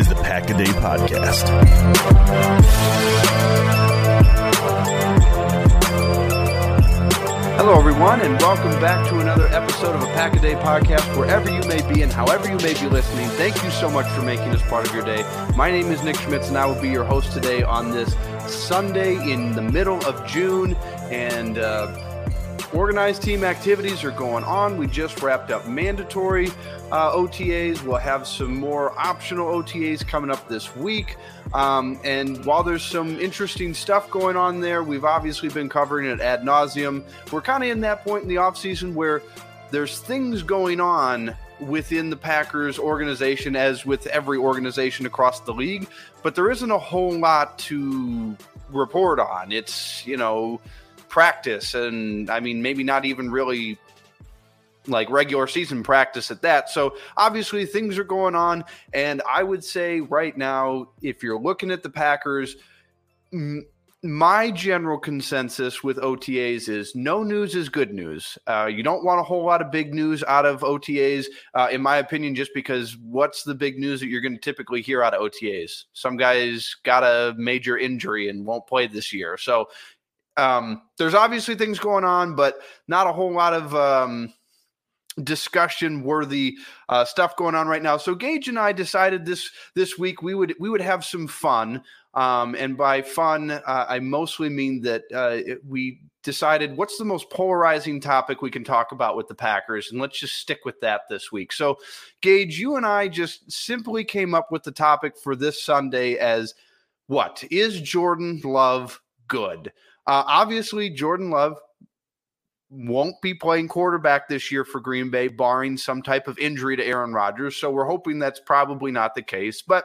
is the Pack a Day Podcast. Hello, everyone, and welcome back to another episode of a Pack a Day podcast. Wherever you may be and however you may be listening, thank you so much for making this part of your day. My name is Nick Schmitz, and I will be your host today on this Sunday in the middle of June. And uh, Organized team activities are going on. We just wrapped up mandatory uh, OTAs. We'll have some more optional OTAs coming up this week. Um, and while there's some interesting stuff going on there, we've obviously been covering it ad nauseum. We're kind of in that point in the offseason where there's things going on within the Packers organization, as with every organization across the league, but there isn't a whole lot to report on. It's, you know, practice and I mean maybe not even really like regular season practice at that. So obviously things are going on and I would say right now if you're looking at the Packers my general consensus with OTAs is no news is good news. Uh, you don't want a whole lot of big news out of OTAs, uh, in my opinion, just because what's the big news that you're going to typically hear out of OTAs? Some guys got a major injury and won't play this year. So um, there's obviously things going on, but not a whole lot of um, discussion worthy uh, stuff going on right now. So Gage and I decided this this week we would we would have some fun, um, and by fun uh, I mostly mean that uh, it, we decided what's the most polarizing topic we can talk about with the Packers, and let's just stick with that this week. So Gage, you and I just simply came up with the topic for this Sunday as what is Jordan Love good? Uh, obviously, Jordan Love won't be playing quarterback this year for Green Bay, barring some type of injury to Aaron Rodgers. So we're hoping that's probably not the case. But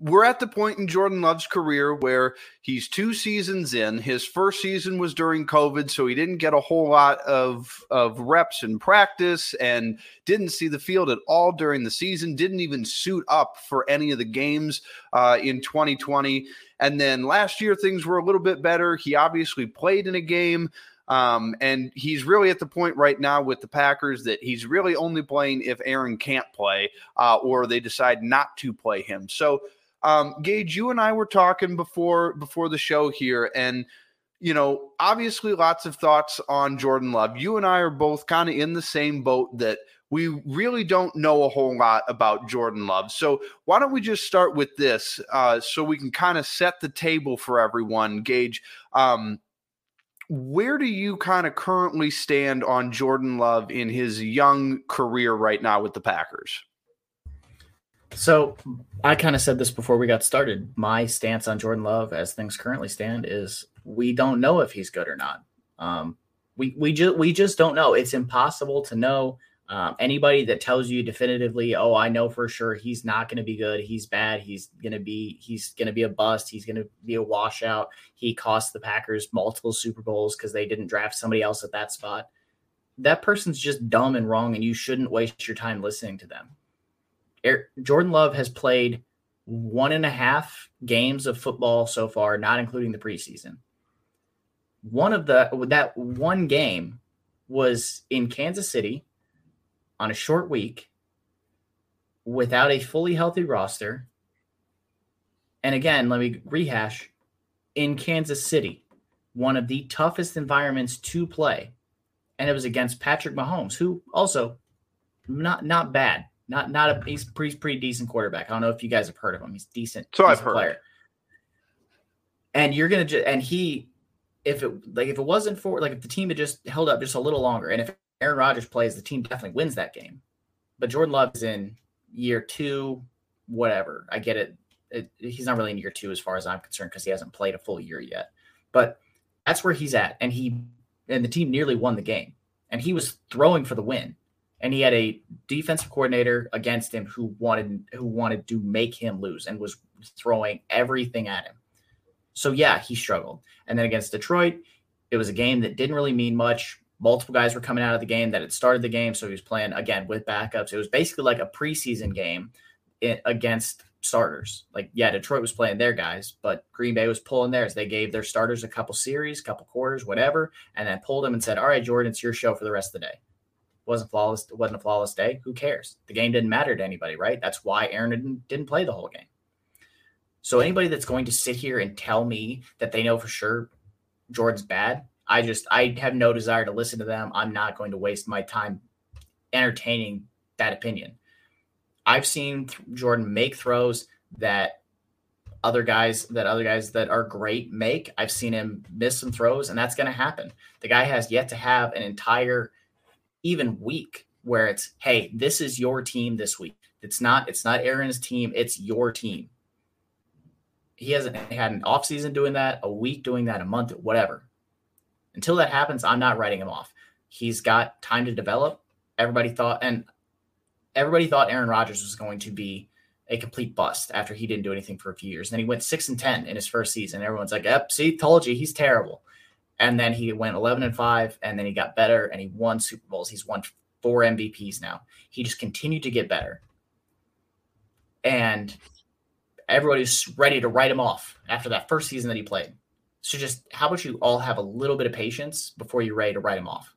we're at the point in Jordan Love's career where he's two seasons in. His first season was during COVID, so he didn't get a whole lot of, of reps in practice and didn't see the field at all during the season, didn't even suit up for any of the games uh, in 2020. And then last year, things were a little bit better. He obviously played in a game. Um, and he's really at the point right now with the Packers that he's really only playing if Aaron can't play uh, or they decide not to play him. So, um, Gage, you and I were talking before before the show here, and you know, obviously, lots of thoughts on Jordan Love. You and I are both kind of in the same boat that we really don't know a whole lot about Jordan Love. So why don't we just start with this uh, so we can kind of set the table for everyone, Gage. Um, where do you kind of currently stand on Jordan Love in his young career right now with the Packers? So I kind of said this before we got started. My stance on Jordan Love, as things currently stand, is we don't know if he's good or not. Um, we we just we just don't know. It's impossible to know um, anybody that tells you definitively, oh, I know for sure he's not going to be good, he's bad, he's going to be he's going to be a bust, he's going to be a washout. He cost the Packers multiple Super Bowls because they didn't draft somebody else at that spot. That person's just dumb and wrong, and you shouldn't waste your time listening to them. Jordan Love has played one and a half games of football so far, not including the preseason. One of the that one game was in Kansas City on a short week without a fully healthy roster. And again, let me rehash in Kansas City, one of the toughest environments to play. And it was against Patrick Mahomes, who also not not bad. Not not a he's pretty pretty decent quarterback. I don't know if you guys have heard of him. He's decent. So decent I've heard. Player. And you're gonna ju- and he if it like if it wasn't for like if the team had just held up just a little longer and if Aaron Rodgers plays, the team definitely wins that game. But Jordan Love is in year two, whatever. I get it. it he's not really in year two as far as I'm concerned because he hasn't played a full year yet. But that's where he's at, and he and the team nearly won the game, and he was throwing for the win, and he had a defensive coordinator against him who wanted who wanted to make him lose and was throwing everything at him. So yeah, he struggled. And then against Detroit, it was a game that didn't really mean much. Multiple guys were coming out of the game that had started the game, so he was playing again with backups. It was basically like a preseason game against starters. Like yeah, Detroit was playing their guys, but Green Bay was pulling theirs. They gave their starters a couple series, couple quarters, whatever, and then pulled them and said, "All right, Jordan, it's your show for the rest of the day." Wasn't flawless. It wasn't a flawless day. Who cares? The game didn't matter to anybody, right? That's why Aaron didn't, didn't play the whole game. So anybody that's going to sit here and tell me that they know for sure Jordan's bad, I just I have no desire to listen to them. I'm not going to waste my time entertaining that opinion. I've seen th- Jordan make throws that other guys that other guys that are great make. I've seen him miss some throws, and that's going to happen. The guy has yet to have an entire even week where it's hey, this is your team this week. It's not it's not Aaron's team, it's your team. He hasn't had an offseason doing that, a week doing that, a month, whatever. Until that happens, I'm not writing him off. He's got time to develop. Everybody thought and everybody thought Aaron Rodgers was going to be a complete bust after he didn't do anything for a few years. And then he went six and ten in his first season. Everyone's like, "Yep, see, told you, he's terrible." And then he went eleven and five, and then he got better, and he won Super Bowls. He's won four MVPs now. He just continued to get better, and everybody's ready to write him off after that first season that he played. So just how about you all have a little bit of patience before you're ready to write him off?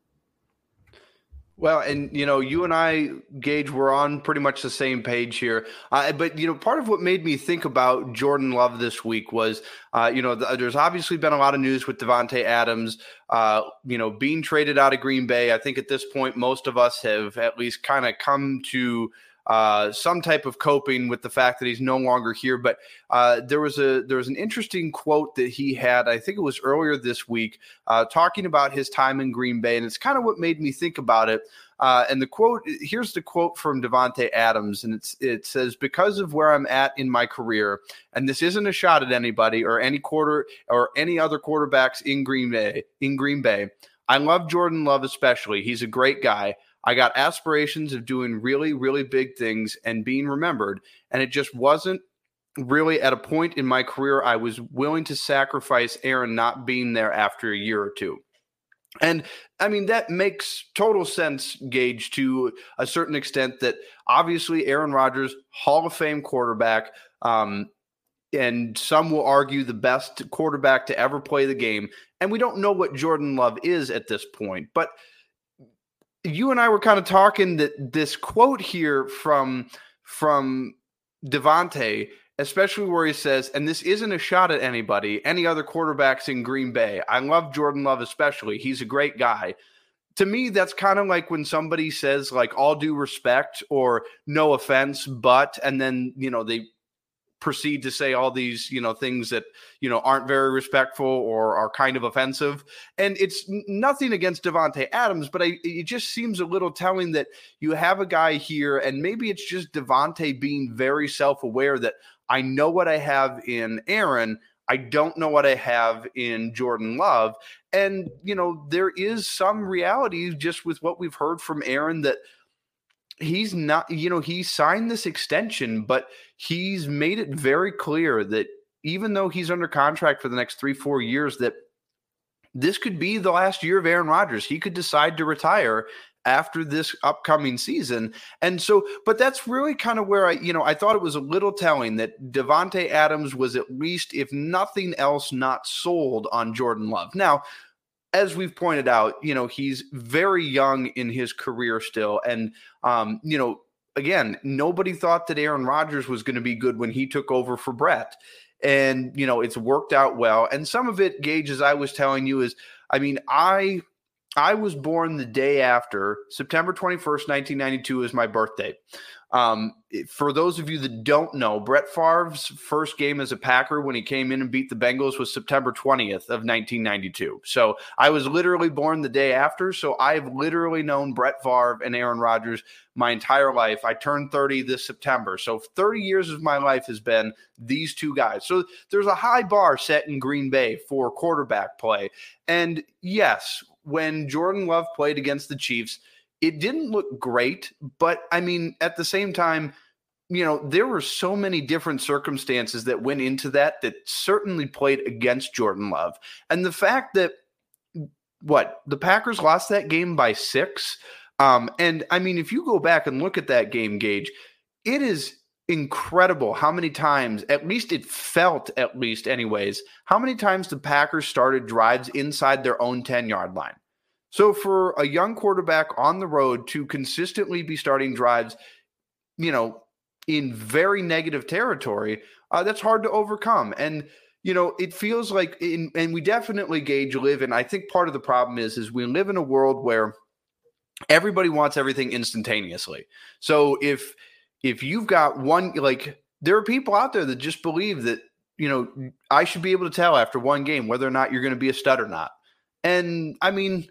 Well, and you know, you and I, Gage, we're on pretty much the same page here. Uh, but you know, part of what made me think about Jordan Love this week was, uh, you know, th- there's obviously been a lot of news with Davante Adams, uh, you know, being traded out of Green Bay. I think at this point, most of us have at least kind of come to uh, some type of coping with the fact that he's no longer here. But uh, there was a there was an interesting quote that he had. I think it was earlier this week, uh, talking about his time in Green Bay, and it's kind of what made me think about it. Uh, and the quote here's the quote from Davante Adams, and it's it says because of where I'm at in my career, and this isn't a shot at anybody or any quarter or any other quarterbacks in Green Bay in Green Bay. I love Jordan Love especially. He's a great guy. I got aspirations of doing really, really big things and being remembered. And it just wasn't really at a point in my career I was willing to sacrifice Aaron not being there after a year or two. And I mean, that makes total sense, Gage, to a certain extent that obviously Aaron Rodgers, Hall of Fame quarterback, um, and some will argue the best quarterback to ever play the game. And we don't know what Jordan Love is at this point. But you and I were kind of talking that this quote here from from Davante, especially where he says, and this isn't a shot at anybody, any other quarterbacks in Green Bay. I love Jordan Love especially. He's a great guy. To me, that's kind of like when somebody says, like, all due respect or no offense, but, and then, you know, they proceed to say all these you know things that you know aren't very respectful or are kind of offensive. And it's nothing against Davante Adams but I, it just seems a little telling that you have a guy here and maybe it's just Davante being very self-aware that I know what I have in Aaron. I don't know what I have in Jordan Love. And you know there is some reality just with what we've heard from Aaron that he's not you know he signed this extension but he's made it very clear that even though he's under contract for the next 3 4 years that this could be the last year of Aaron Rodgers. He could decide to retire after this upcoming season. And so but that's really kind of where I you know I thought it was a little telling that Davante Adams was at least if nothing else not sold on Jordan Love. Now as we've pointed out, you know, he's very young in his career still. And, um, you know, again, nobody thought that Aaron Rodgers was going to be good when he took over for Brett. And, you know, it's worked out well. And some of it, Gage, as I was telling you, is I mean, I I was born the day after September 21st, 1992 is my birthday. Um, for those of you that don't know, Brett Favre's first game as a Packer when he came in and beat the Bengals was September 20th of 1992. So I was literally born the day after. So I've literally known Brett Favre and Aaron Rodgers my entire life. I turned 30 this September. So 30 years of my life has been these two guys. So there's a high bar set in Green Bay for quarterback play. And yes, when Jordan Love played against the Chiefs, it didn't look great, but I mean, at the same time, you know, there were so many different circumstances that went into that that certainly played against Jordan Love. And the fact that what the Packers lost that game by six. Um, and I mean, if you go back and look at that game, Gage, it is incredible how many times, at least it felt, at least, anyways, how many times the Packers started drives inside their own 10 yard line. So for a young quarterback on the road to consistently be starting drives, you know, in very negative territory, uh, that's hard to overcome. And you know, it feels like, in, and we definitely Gage live in. I think part of the problem is, is we live in a world where everybody wants everything instantaneously. So if if you've got one, like there are people out there that just believe that you know I should be able to tell after one game whether or not you're going to be a stud or not. And I mean,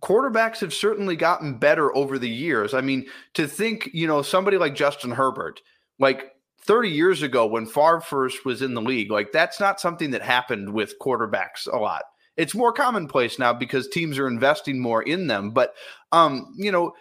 quarterbacks have certainly gotten better over the years. I mean, to think, you know, somebody like Justin Herbert, like 30 years ago when Favre first was in the league, like that's not something that happened with quarterbacks a lot. It's more commonplace now because teams are investing more in them. But um, you know,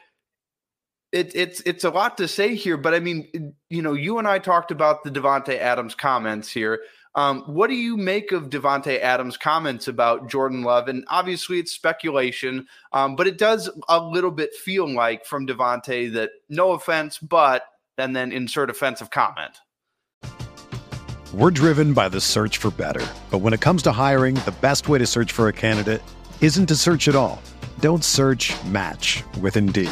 it, it's it's a lot to say here, but I mean, you know, you and I talked about the Davante Adams comments here. Um, what do you make of Davante Adams' comments about Jordan Love? And obviously, it's speculation, um, but it does a little bit feel like from Davante that no offense, but and then insert offensive comment. We're driven by the search for better, but when it comes to hiring, the best way to search for a candidate isn't to search at all. Don't search. Match with Indeed.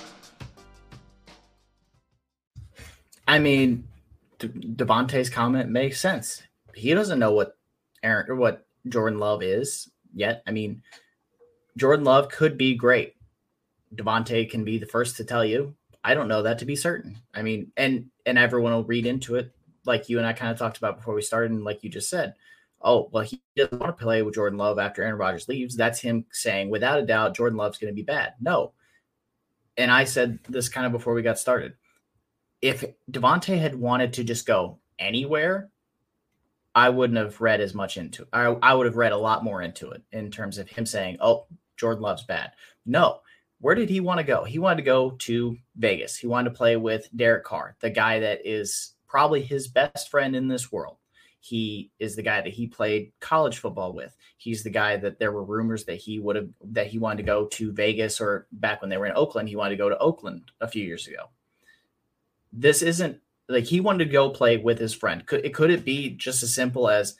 I mean, De- Davante's comment makes sense. He doesn't know what Aaron or what Jordan Love is yet. I mean, Jordan Love could be great. Davante can be the first to tell you. I don't know that to be certain. I mean, and and everyone will read into it like you and I kind of talked about before we started, and like you just said. Oh, well, he doesn't want to play with Jordan Love after Aaron Rodgers leaves. That's him saying, without a doubt, Jordan Love's going to be bad. No. And I said this kind of before we got started if Davante had wanted to just go anywhere, I wouldn't have read as much into. I, I would have read a lot more into it in terms of him saying, Oh, Jordan Love's bad. No. Where did he want to go? He wanted to go to Vegas. He wanted to play with Derek Carr, the guy that is probably his best friend in this world. He is the guy that he played college football with. He's the guy that there were rumors that he would have that he wanted to go to Vegas or back when they were in Oakland, he wanted to go to Oakland a few years ago this isn't like he wanted to go play with his friend. Could it could it be just as simple as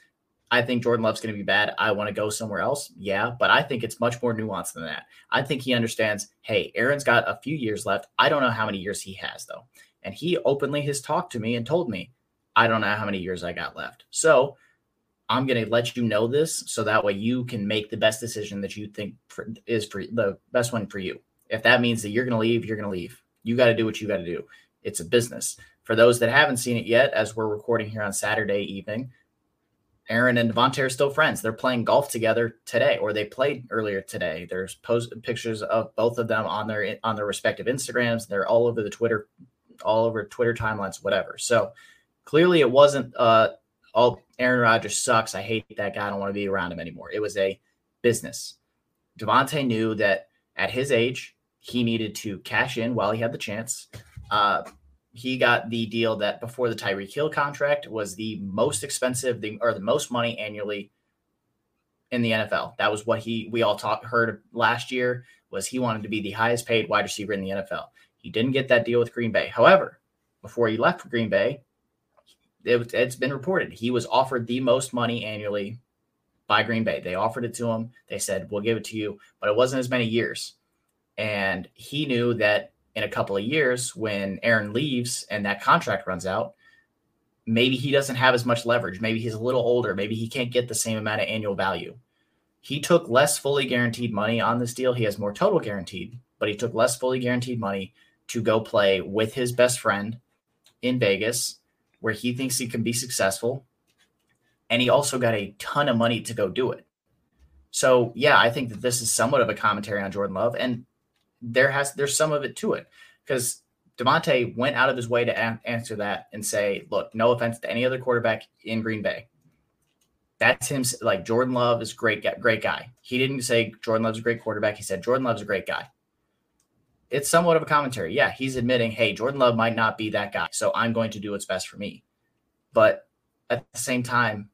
I think Jordan Love's going to be bad. I want to go somewhere else. Yeah, but I think it's much more nuanced than that. I think he understands, hey, Aaron's got a few years left. I don't know how many years he has though. And he openly has talked to me and told me, I don't know how many years I got left. So I'm going to let you know this so that way you can make the best decision that you think for, is for the best one for you. If that means that you're going to leave, you're going to leave. You got to do what you got to do. It's a business. For those that haven't seen it yet, as we're recording here on Saturday evening, Aaron and Davante are still friends. They're playing golf together today, or they played earlier today. There's post pictures of both of them on their on their respective Instagrams. They're all over the Twitter, all over Twitter timelines, whatever. So clearly, it wasn't uh, oh, Aaron Rodgers sucks. I hate that guy. I don't want to be around him anymore. It was a business. Davante knew that at his age, he needed to cash in while he had the chance. Uh, he got the deal that before the Tyreek Hill contract was the most expensive, the, or the most money annually in the NFL. That was what he we all talked heard last year was he wanted to be the highest paid wide receiver in the NFL. He didn't get that deal with Green Bay. However, before he left for Green Bay, it, it's been reported he was offered the most money annually by Green Bay. They offered it to him. They said, "We'll give it to you," but it wasn't as many years. And he knew that in a couple of years, when Aaron leaves and that contract runs out, maybe he doesn't have as much leverage. Maybe he's a little older. Maybe he can't get the same amount of annual value. He took less fully guaranteed money on this deal. He has more total guaranteed, but he took less fully guaranteed money to go play with his best friend in Vegas where he thinks he can be successful. And he also got a ton of money to go do it. So, yeah, I think that this is somewhat of a commentary on Jordan Love. And there has there's some of it to it because Davante went out of his way to a- answer that and say, look, no offense to any other quarterback in Green Bay. That's him. Like Jordan Love is great, great guy. He didn't say Jordan Love's a great quarterback. He said Jordan Love's a great guy it's somewhat of a commentary. Yeah, he's admitting, hey, Jordan Love might not be that guy, so I'm going to do what's best for me. But at the same time,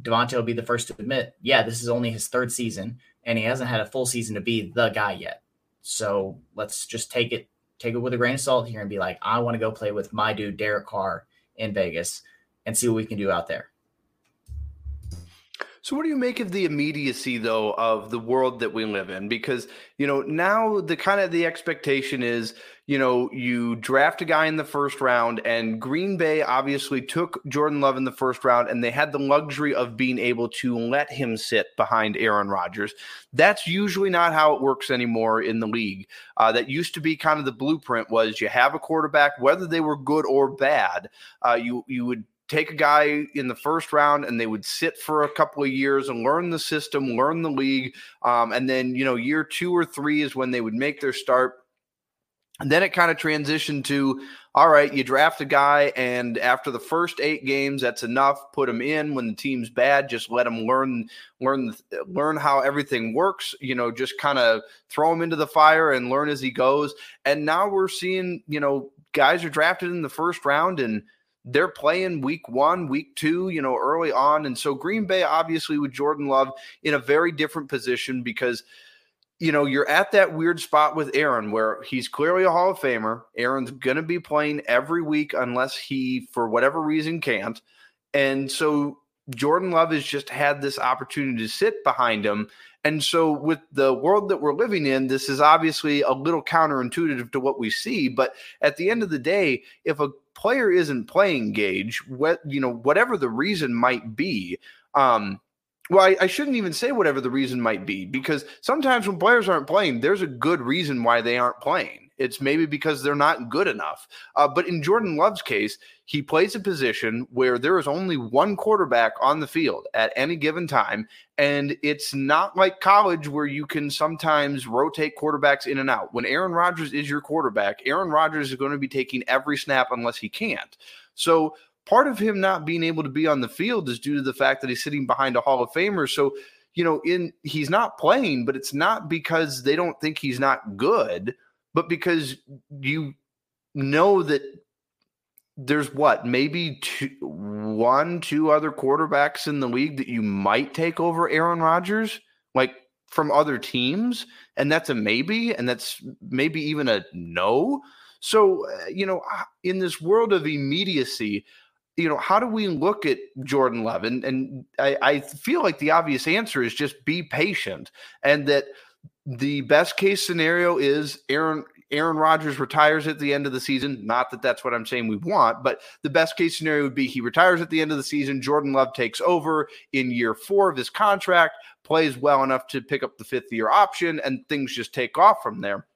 Davante will be the first to admit, yeah, this is only his third season, and he hasn't had a full season to be the guy yet. So let's just take it take it with a grain of salt here and be like, I want to go play with my dude Derek Carr in Vegas and see what we can do out there. So, what do you make of the immediacy, though, of the world that we live in? Because you know now the kind of the expectation is, you know, you draft a guy in the first round, and Green Bay obviously took Jordan Love in the first round, and they had the luxury of being able to let him sit behind Aaron Rodgers. That's usually not how it works anymore in the league. Uh, that used to be kind of the blueprint was you have a quarterback, whether they were good or bad, uh, you you would take a guy in the first round and they would sit for a couple of years and learn the system, learn the league. Um, and then, you know, year two or three is when they would make their start. And then it kind of transitioned to all right, you draft a guy, and after the first eight games, that's enough. Put him in when the team's bad. Just let him learn, learn, learn how everything works. You know, just kind of throw him into the fire and learn as he goes. And now we're seeing, you know, guys are drafted in the first round, and they're playing week one, week two, you know, early on. And so Green Bay, obviously, with Jordan Love in a very different position because, you know, you're at that weird spot with Aaron where he's clearly a Hall of Famer. Aaron's going to be playing every week unless he, for whatever reason, can't. And so Jordan Love has just had this opportunity to sit behind him. And so, with the world that we're living in, this is obviously a little counterintuitive to what we see. But at the end of the day, if a player isn't playing Gage, what you know, whatever the reason might be, um, well, I, I, shouldn't even say whatever the reason might be because sometimes when players aren't playing, there's a good reason why they aren't playing. It's maybe because they're not good enough. Uh, but in Jordan Love's case, he plays a position where there is only one quarterback on the field at any given time. And it's not like college where you can sometimes rotate quarterbacks in and out. When Aaron Rodgers is your quarterback, Aaron Rodgers is going to be taking every snap unless he can't. So part of him not being able to be on the field is due to the fact that he's sitting behind a Hall of Famer. So, you know, in he's not playing, but it's not because they don't think he's not good but because you know that there's what maybe two, one, two other quarterbacks in the league that you might take over Aaron Rodgers, like from other teams, and that's a maybe, and that's maybe even a no. So, uh, you know, in this world of immediacy, you know, how do we look at Jordan Love? And, and I, I feel like the obvious answer is just be patient, and that the best case scenario is Aaron Aaron Rodgers retires at the end of the season. Not that that's what I'm saying we want, but the best case scenario would be he retires at the end of the season. Jordan Love takes over in year four of his contract, plays well enough to pick up the fifth year option, and things just take off from there.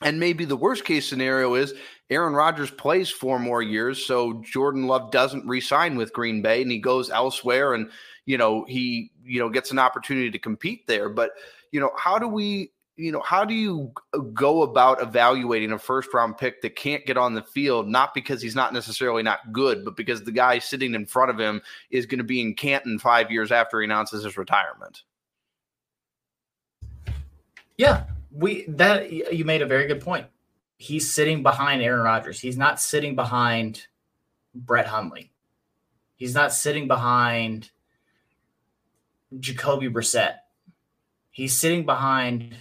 And maybe the worst case scenario is Aaron Rodgers plays four more years, so Jordan Love doesn't re-sign with Green Bay and he goes elsewhere and you know he you know gets an opportunity to compete there. But you know, how do we you know, how do you go about evaluating a first round pick that can't get on the field, not because he's not necessarily not good, but because the guy sitting in front of him is going to be in Canton five years after he announces his retirement? Yeah, we that you made a very good point. He's sitting behind Aaron Rodgers. He's not sitting behind Brett Hundley. He's not sitting behind Jacoby Brissett. He's sitting behind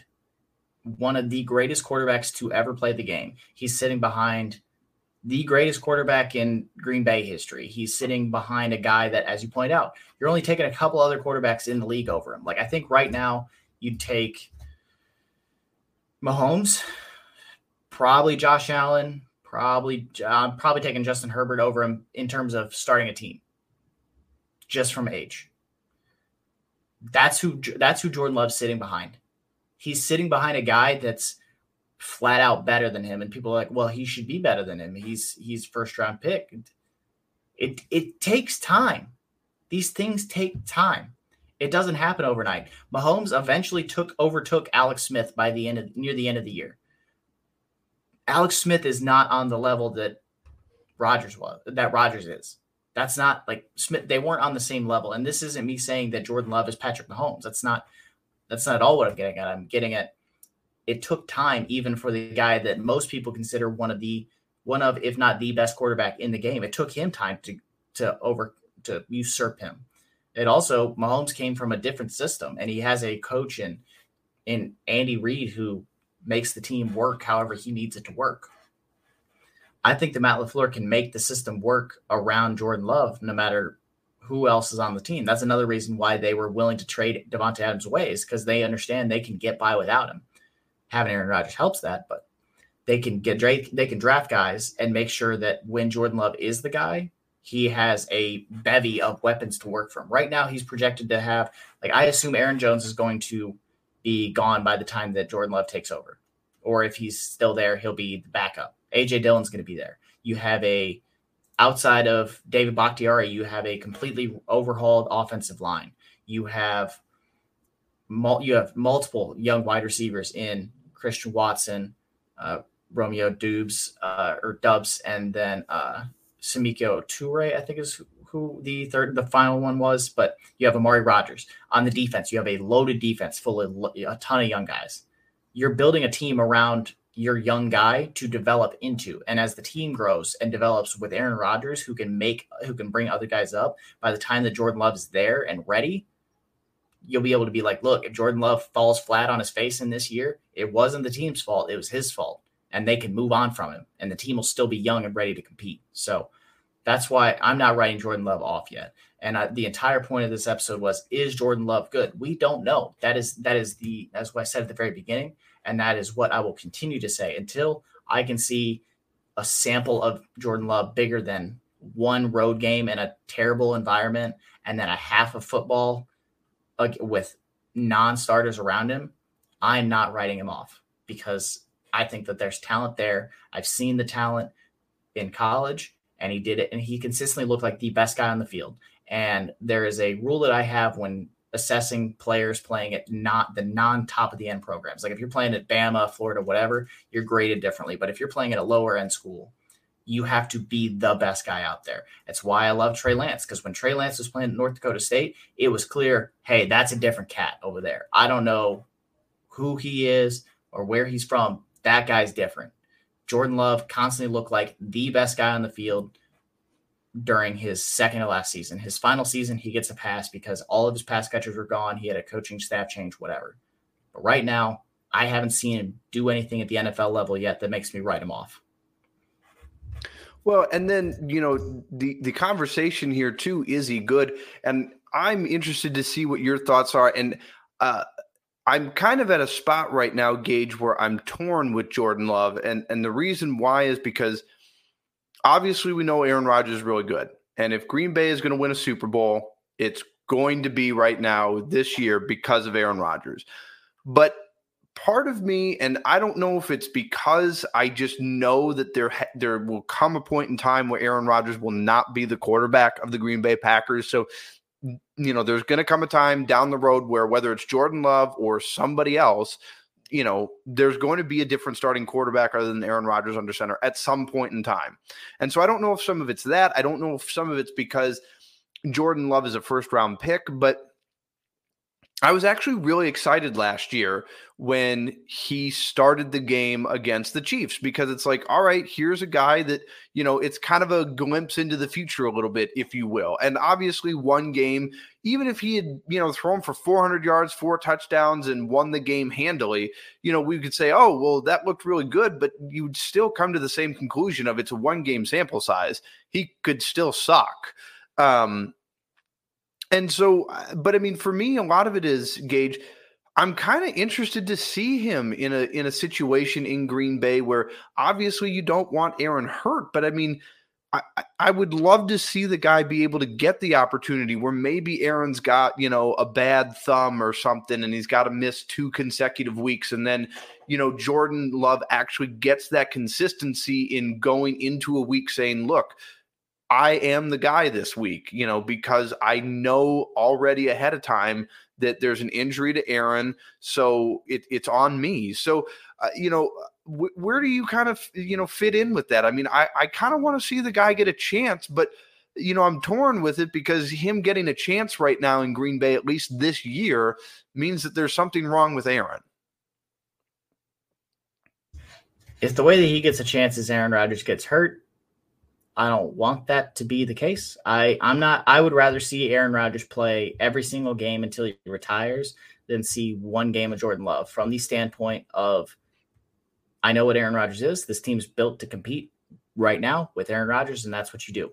one of the greatest quarterbacks to ever play the game. He's sitting behind the greatest quarterback in Green Bay history. He's sitting behind a guy that, as you point out, you're only taking a couple other quarterbacks in the league over him. Like I think right now you'd take Mahomes, probably Josh Allen, probably uh, probably taking Justin Herbert over him in terms of starting a team, just from age. That's who that's who Jordan Love's sitting behind. He's sitting behind a guy that's flat out better than him, and people are like, "Well, he should be better than him. He's he's first round pick." It it takes time. These things take time. It doesn't happen overnight. Mahomes eventually took overtook Alex Smith by the end of near the end of the year. Alex Smith is not on the level that Rodgers was that Rodgers is. That's not like Smith. They weren't on the same level. And this isn't me saying that Jordan Love is Patrick Mahomes. That's not. That's not at all what I'm getting at. I'm getting at. It took time, even for the guy that most people consider one of the one of, if not the best quarterback in the game. It took him time to to over to usurp him it also Mahomes came from a different system, and he has a coach in in Andy Reid who makes the team work however he needs it to work. I think that Matt LaFleur can make the system work around Jordan Love no matter who else is on the team. That's another reason why they were willing to trade Davante Adams away is because they understand they can get by without him. Having Aaron Rodgers helps that, but they can get they can draft guys and make sure that when Jordan Love is the guy, he has a bevy of weapons to work from. Right now, he's projected to have, like, I assume Aaron Jones is going to be gone by the time that Jordan Love takes over. Or if he's still there, he'll be the backup. AJ Dillon's going to be there. You have a, outside of David Bakhtiari, you have a completely overhauled offensive line. You have, you have multiple young wide receivers in Christian Watson, uh, Romeo Dubes, uh, or Doubs, and then uh, Samori Toure, I think is who the third, the final one was. But you have Amari Rodgers on the defense. You have a loaded defense full of a ton of young guys. You're building a team around your young guy to develop into. And as the team grows and develops with Aaron Rodgers, who can make, who can bring other guys up, by the time that Jordan Love is there and ready, you'll be able to be like, look, if Jordan Love falls flat on his face in this year, it wasn't the team's fault. It was his fault and they can move on from him, and the team will still be young and ready to compete. So that's why I'm not writing Jordan Love off yet. And I, the entire point of this episode was: Is Jordan Love good? We don't know. That is that is the as what I said at the very beginning, and that is what I will continue to say until I can see a sample of Jordan Love bigger than one road game in a terrible environment, and then a half of football with non-starters around him. I'm not writing him off because I think that there's talent there. I've seen the talent in college, and he did it, and he consistently looked like the best guy on the field. And there is a rule that I have when assessing players playing at not the non top of the end programs. Like if you're playing at Bama, Florida, whatever, you're graded differently. But if you're playing at a lower end school, you have to be the best guy out there. That's why I love Trey Lance because when Trey Lance was playing at North Dakota State, it was clear, hey, that's a different cat over there. I don't know who he is or where he's from, that guy's different. Jordan Love constantly looked like the best guy on the field during his second to last season. His final season, he gets a pass because all of his pass catchers were gone. He had a coaching staff change, whatever. But right now, I haven't seen him do anything at the NFL level yet that makes me write him off. Well, and then you know the the conversation here too is he good? And I'm interested to see what your thoughts are. And uh, I'm kind of at a spot right now, Gage, where I'm torn with Jordan Love. And and the reason why is because obviously we know Aaron Rodgers is really good. And if Green Bay is going to win a Super Bowl, it's going to be right now this year because of Aaron Rodgers. But part of me, and I don't know if it's because I just know that there there will come a point in time where Aaron Rodgers will not be the quarterback of the Green Bay Packers. So you know, there's going to come a time down the road where whether it's Jordan Love or somebody else, you know, there's going to be a different starting quarterback other than Aaron Rodgers under center at some point in time. And so I don't know if some of it's that. I don't know if some of it's because Jordan Love is a first round pick, but I was actually really excited last year when he started the game against the Chiefs because it's like, all right, here's a guy that, you know, it's kind of a glimpse into the future a little bit, if you will. And obviously, one game, even if he had, you know, thrown for 400 yards, four touchdowns, and won the game handily, you know, we could say, oh, well, that looked really good, but you'd still come to the same conclusion of it's a one game sample size. He could still suck. Um, and so, uh, but I mean, for me, a lot of it is Gage. I'm kind of interested to see him in a in a situation in Green Bay where obviously you don't want Aaron hurt, but I mean, I, I would love to see the guy be able to get the opportunity where maybe Aaron's got, you know, a bad thumb or something and he's got to miss two consecutive weeks. And then, you know, Jordan Love actually gets that consistency in going into a week saying, look, I am the guy this week, you know, because I know already ahead of time that there's an injury to Aaron, so it, it's on me. So, uh, you know, w- where do you kind of you know fit in with that? I mean, I I kind of want to see the guy get a chance, but you know, I'm torn with it because him getting a chance right now in Green Bay, at least this year, means that there's something wrong with Aaron. If the way that he gets a chance is Aaron Rodgers gets hurt, I don't want that to be the case. I I'm not. I would rather see Aaron Rodgers play every single game until he retires than see one game of Jordan Love. From the standpoint of, I know what Aaron Rodgers is. This team's built to compete right now with Aaron Rodgers, and that's what you do.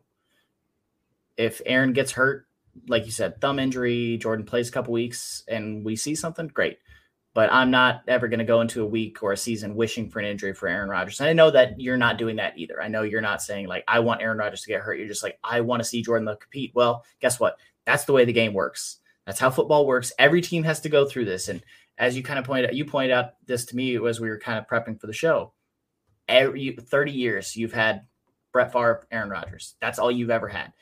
If Aaron gets hurt, like you said, thumb injury, Jordan plays a couple weeks, and we see something great but I'm not ever going to go into a week or a season wishing for an injury for Aaron Rodgers. And I know that you're not doing that either. I know you're not saying like I want Aaron Rodgers to get hurt. You're just like I want to see Jordan Love compete. Well, guess what? That's the way the game works. That's how football works. Every team has to go through this. And as you kind of pointed out, you pointed out this to me as we were kind of prepping for the show. Every 30 years you've had Brett Favre, Aaron Rodgers. That's all you've ever had.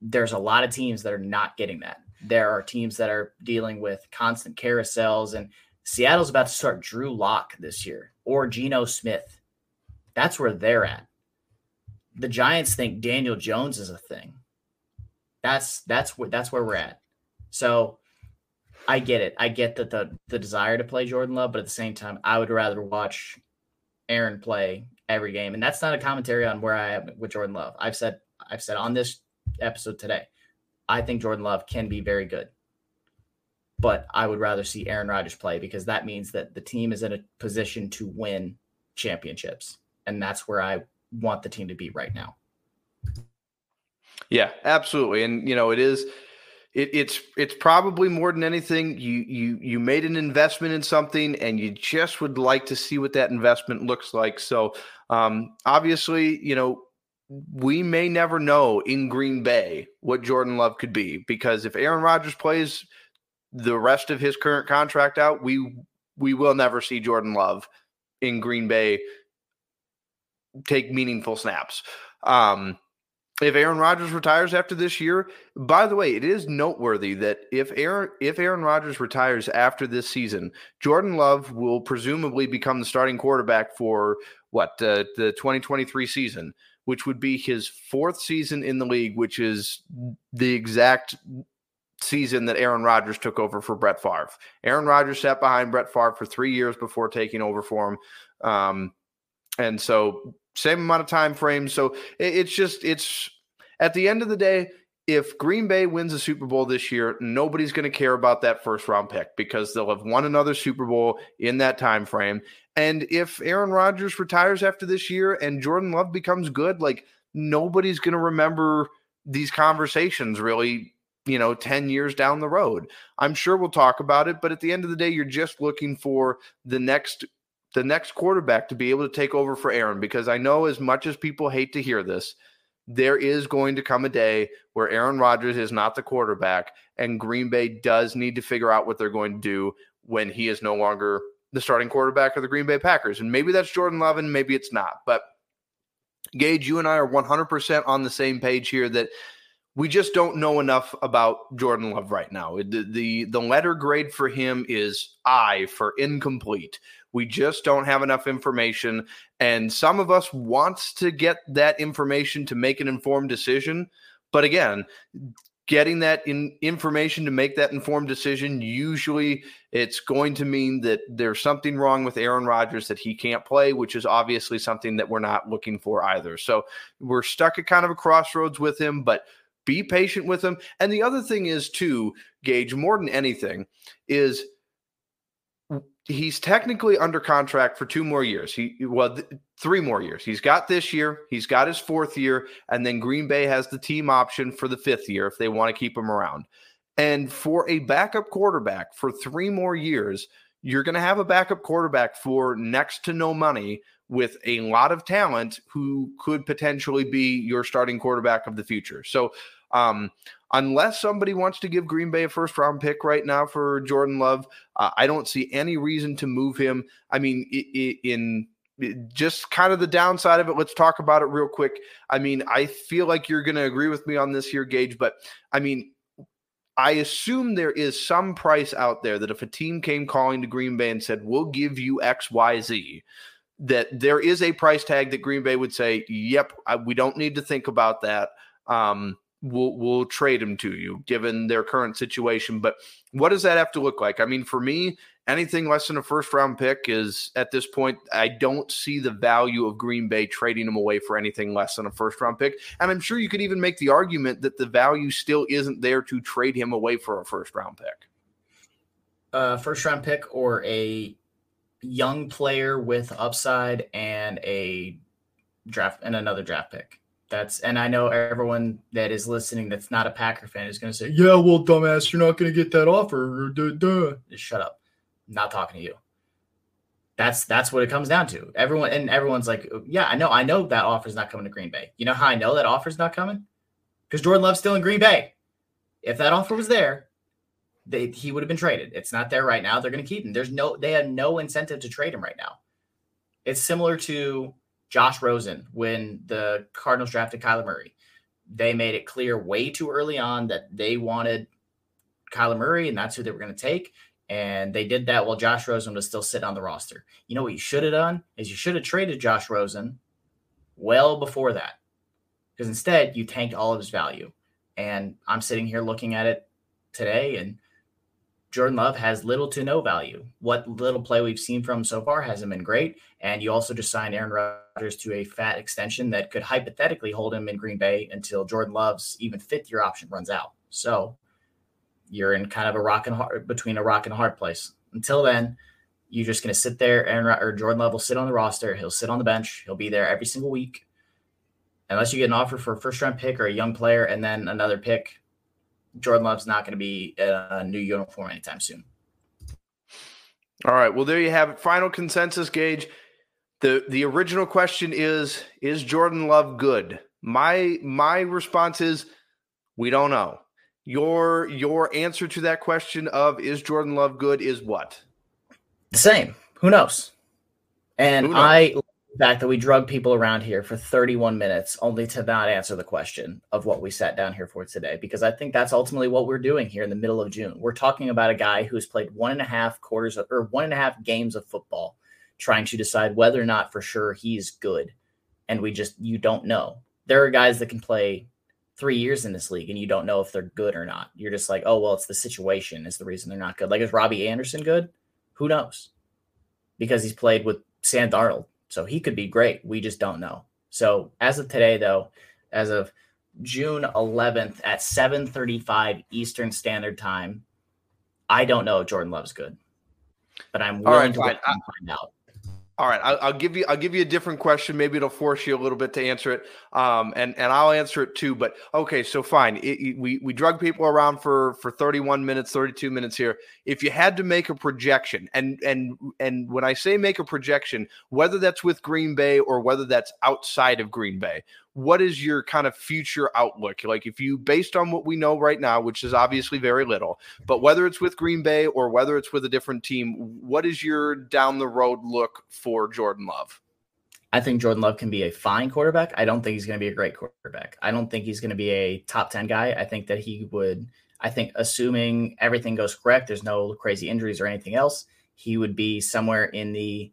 There's a lot of teams that are not getting that there are teams that are dealing with constant carousels, and Seattle's about to start Drew Lock this year or Geno Smith. That's where they're at. The Giants think Daniel Jones is a thing. That's that's where that's where we're at. So I get it. I get that the the desire to play Jordan Love, but at the same time, I would rather watch Aaron play every game. And that's not a commentary on where I am with Jordan Love. I've said I've said on this episode today, I think Jordan Love can be very good. But I would rather see Aaron Rodgers play because that means that the team is in a position to win championships. And that's where I want the team to be right now. Yeah, absolutely. And you know, it is it, it's it's probably more than anything you you you made an investment in something and you just would like to see what that investment looks like. So um obviously, you know, we may never know in Green Bay what Jordan Love could be because if Aaron Rodgers plays the rest of his current contract out, we we will never see Jordan Love in Green Bay take meaningful snaps. Um, if Aaron Rodgers retires after this year, by the way, it is noteworthy that if Aaron if Aaron Rodgers retires after this season, Jordan Love will presumably become the starting quarterback for what uh, the 2023 season which would be his fourth season in the league, which is the exact season that Aaron Rodgers took over for Brett Favre. Aaron Rodgers sat behind Brett Favre for three years before taking over for him. Um, and so same amount of time frame. So it, it's just it's at the end of the day, if Green Bay wins a Super Bowl this year, nobody's going to care about that first round pick because they'll have won another Super Bowl in that time frame. And if Aaron Rodgers retires after this year and Jordan Love becomes good, like nobody's going to remember these conversations really you know, 10 years down the road. I'm sure we'll talk about it, but at the end of the day, you're just looking for the next the next quarterback to be able to take over for Aaron because I know as much as people hate to hear this, there is going to come a day where Aaron Rodgers is not the quarterback and Green Bay does need to figure out what they're going to do when he is no longer the starting quarterback of the Green Bay Packers. And maybe that's Jordan Love and maybe it's not. But Gage, you and I are 100% on the same page here that we just don't know enough about Jordan Love right now. The, the, the letter grade for him is I for incomplete. We just don't have enough information and some of us wants to get that information to make an informed decision, but again, getting that in information to make that informed decision usually it's going to mean that there's something wrong with Aaron Rodgers that he can't play which is obviously something that we're not looking for either. So we're stuck at kind of a crossroads with him but be patient with him. And the other thing is too gage more than anything is he's technically under contract for two more years. He well, th- three more years. He's got this year. He's got his fourth year, and then Green Bay has the team option for the fifth year if they want to keep him around. And for a backup quarterback for three more years, you're going to have a backup quarterback for next to no money with a lot of talent who could potentially be your starting quarterback of the future. So um, unless somebody wants to give Green Bay a first round pick right now for Jordan Love, uh, I don't see any reason to move him. I mean, in just kind of the downside of it, let's talk about it real quick. I mean, I feel like you're going to agree with me on this here, Gage, but I mean, I assume there is some price out there that if a team came calling to Green Bay and said, we'll give you X, Y, Z, that there is a price tag that Green Bay would say, yep, I, we don't need to think about that. Um, we'll we'll trade him to you given their current situation. But what does that have to look like? I mean, for me, anything less than a first round pick is at this point, I don't see the value of Green Bay trading him away for anything less than a first round pick. And I'm sure you could even make the argument that the value still isn't there to trade him away for a first round pick. A first round pick or a young player with upside and a draft and another draft pick. That's and I know everyone that is listening that's not a Packer fan is going to say, "Yeah, well, dumbass, you're not going to get that offer." Duh, duh. Just shut up. I'm not talking to you. That's that's what it comes down to. Everyone and everyone's like, "Yeah, I know, I know that offer's not coming to Green Bay." You know how I know that offer's not coming? Because Jordan Love's still in Green Bay. If that offer was there, they, he would have been traded. It's not there right now. They're going to keep him. There's no, they have no incentive to trade him right now. It's similar to Josh Rosen when the Cardinals drafted Kyler Murray. They made it clear way too early on that they wanted Kyler Murray and that's who they were going to take. And they did that while Josh Rosen was still sitting on the roster. You know what you should have done is you should have traded Josh Rosen well before that. Because instead you tanked all of his value. And I'm sitting here looking at it today and Jordan Love has little to no value. What little play we've seen from so far hasn't been great. And you also just signed Aaron Rodgers to a fat extension that could hypothetically hold him in Green Bay until Jordan Love's even fifth year option runs out. So you're in kind of a rock and hard between a rock and hard place. Until then, you're just going to sit there. Aaron or Jordan Love will sit on the roster. He'll sit on the bench. He'll be there every single week, unless you get an offer for a first round pick or a young player and then another pick Jordan Love's not going to be in a new uniform anytime soon. All right. Well, there you have it. Final consensus Gage. The the original question is is Jordan Love good? My my response is we don't know. Your your answer to that question of is Jordan Love good is what? The same. Who knows? And Who knows? I fact that we drug people around here for 31 minutes only to not answer the question of what we sat down here for today because i think that's ultimately what we're doing here in the middle of june. We're talking about a guy who's played one and a half quarters of, or one and a half games of football trying to decide whether or not for sure he's good. And we just you don't know. There are guys that can play three years in this league and you don't know if they're good or not. You're just like oh well it's the situation is the reason they're not good. Like is robbie anderson good? Who knows? Because he's played with sam darnold so he could be great. We just don't know. So as of today, though, as of June 11th at 7:35 Eastern Standard Time, I don't know if Jordan Love's good, but I'm willing right, to find out. All right, I'll, I'll, give you I'll give you a different question. Maybe it'll force you a little bit to answer it, um, and and I'll answer it too. But okay, so fine. It, we we drug people around for for 31 minutes, 32 minutes here. If you had to make a projection, and and and when I say make a projection, whether that's with Green Bay or whether that's outside of Green Bay, what is your kind of future outlook? Like, if you, based on what we know right now, which is obviously very little, but whether it's with Green Bay or whether it's with a different team, what is your down the road look for Jordan Love? I think Jordan Love can be a fine quarterback. I don't think he's going to be a great quarterback. I don't think he's going to be a top 10 guy. I think that he would, I think, assuming everything goes correct, there's no crazy injuries or anything else, he would be somewhere in the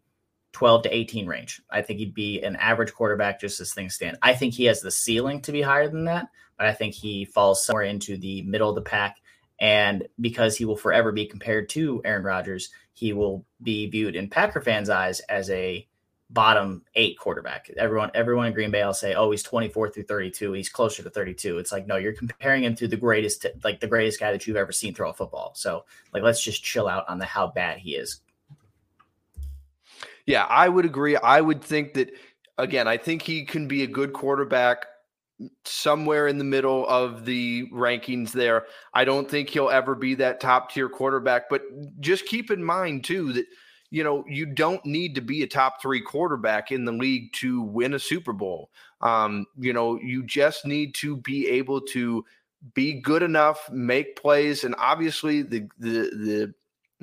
12 to 18 range. I think he'd be an average quarterback just as things stand. I think he has the ceiling to be higher than that, but I think he falls somewhere into the middle of the pack. And because he will forever be compared to Aaron Rodgers, he will be viewed in Packer fans' eyes as a bottom eight quarterback. Everyone, everyone in Green Bay will say, "Oh, he's 24 through 32. He's closer to 32." It's like, no, you're comparing him to the greatest, like the greatest guy that you've ever seen throw a football. So, like, let's just chill out on the how bad he is yeah, I would agree. I would think that again, I think he can be a good quarterback somewhere in the middle of the rankings there. I don't think he'll ever be that top tier quarterback, but just keep in mind too that you know, you don't need to be a top three quarterback in the league to win a Super Bowl. Um, you know, you just need to be able to be good enough, make plays, and obviously the the the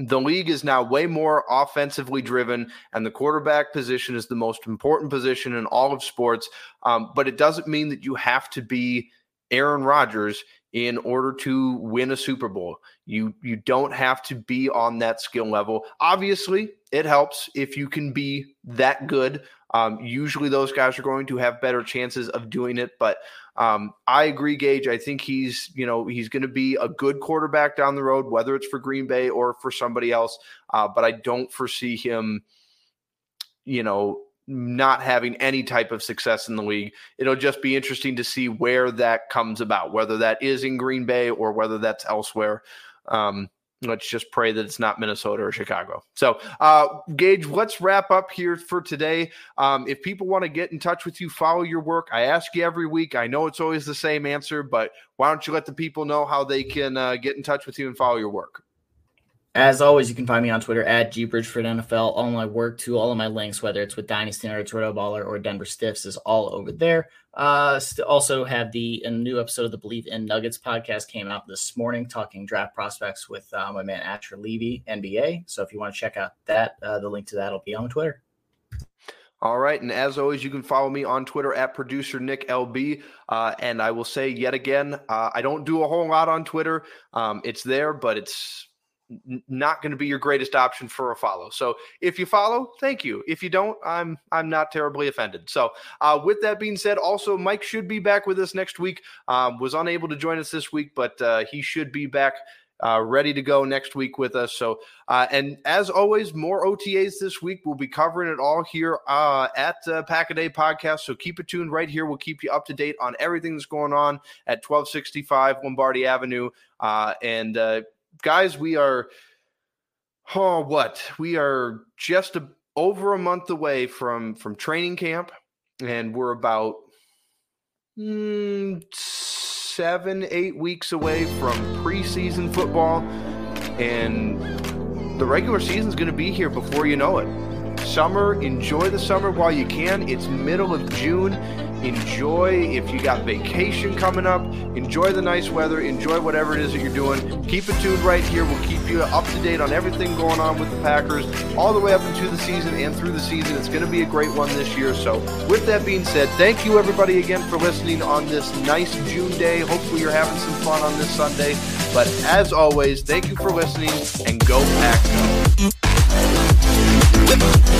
the league is now way more offensively driven, and the quarterback position is the most important position in all of sports. Um, but it doesn't mean that you have to be Aaron Rodgers in order to win a Super Bowl. You you don't have to be on that skill level. Obviously, it helps if you can be that good. Um, usually, those guys are going to have better chances of doing it. But um, I agree, Gage. I think he's you know he's going to be a good quarterback down the road, whether it's for Green Bay or for somebody else. Uh, but I don't foresee him, you know, not having any type of success in the league. It'll just be interesting to see where that comes about, whether that is in Green Bay or whether that's elsewhere. Um, let's just pray that it's not Minnesota or Chicago. So, uh, Gage, let's wrap up here for today. Um, if people want to get in touch with you, follow your work. I ask you every week. I know it's always the same answer, but why don't you let the people know how they can uh, get in touch with you and follow your work? As always, you can find me on Twitter at GBridgefordNFL. All my work to all of my links, whether it's with Dynasty Nerds, Roto Baller, or Denver Stiffs, is all over there. Uh, also have the a new episode of the Believe in Nuggets podcast came out this morning, talking draft prospects with uh, my man Asher Levy, NBA. So if you want to check out that, uh, the link to that will be on Twitter. All right. And as always, you can follow me on Twitter at producer Nick LB. Uh, and I will say yet again, uh, I don't do a whole lot on Twitter. Um, it's there, but it's not going to be your greatest option for a follow. So if you follow, thank you. If you don't, I'm I'm not terribly offended. So uh, with that being said, also Mike should be back with us next week. Um, was unable to join us this week, but uh, he should be back. Uh, ready to go next week with us. So, uh, and as always, more OTAs this week. We'll be covering it all here uh, at uh, Pack a Day Podcast. So keep it tuned right here. We'll keep you up to date on everything that's going on at 1265 Lombardi Avenue. Uh, and uh, guys, we are oh what? We are just a, over a month away from from training camp, and we're about mm, seven, eight weeks away from preseason football, and the regular season is going to be here before you know it. Summer, enjoy the summer while you can. It's middle of June enjoy if you got vacation coming up. Enjoy the nice weather. Enjoy whatever it is that you're doing. Keep it tuned right here. We'll keep you up to date on everything going on with the packers all the way up into the season and through the season. It's going to be a great one this year. So with that being said thank you everybody again for listening on this nice june day. Hopefully you're having some fun on this sunday. But as always thank you for listening and go pack go